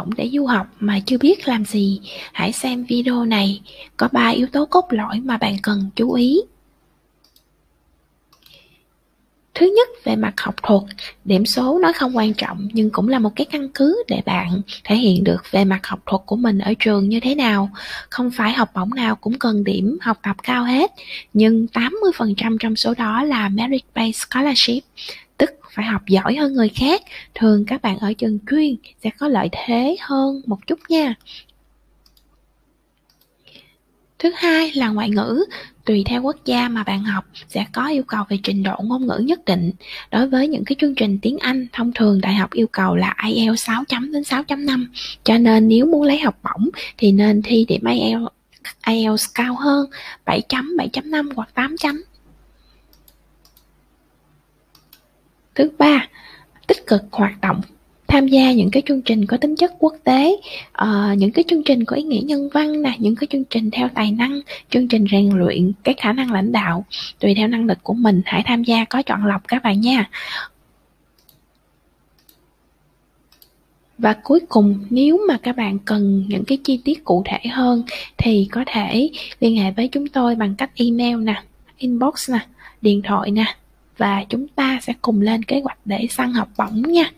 bổng để du học mà chưa biết làm gì, hãy xem video này. Có 3 yếu tố cốt lõi mà bạn cần chú ý. Thứ nhất, về mặt học thuật, điểm số nó không quan trọng nhưng cũng là một cái căn cứ để bạn thể hiện được về mặt học thuật của mình ở trường như thế nào. Không phải học bổng nào cũng cần điểm học tập cao hết, nhưng 80% trong số đó là merit-based scholarship, tức phải học giỏi hơn người khác. Thường các bạn ở trường chuyên sẽ có lợi thế hơn một chút nha. Thứ hai là ngoại ngữ, tùy theo quốc gia mà bạn học sẽ có yêu cầu về trình độ ngôn ngữ nhất định. Đối với những cái chương trình tiếng Anh, thông thường đại học yêu cầu là IELTS 6 chấm đến 6.5. Cho nên nếu muốn lấy học bổng thì nên thi điểm IELTS IELTS cao hơn 7 chấm, 7.5 hoặc 8 chấm. Thứ ba, tích cực hoạt động tham gia những cái chương trình có tính chất quốc tế. Uh, những cái chương trình có ý nghĩa nhân văn nè những cái chương trình theo tài năng chương trình rèn luyện cái khả năng lãnh đạo. Tùy theo năng lực của mình hãy tham gia có chọn lọc các bạn nha. Và cuối cùng nếu mà các bạn cần những cái chi tiết cụ thể hơn thì có thể liên hệ với chúng tôi bằng cách email nè inbox nè điện thoại nè và chúng ta sẽ cùng lên kế hoạch để săn học bổng nha.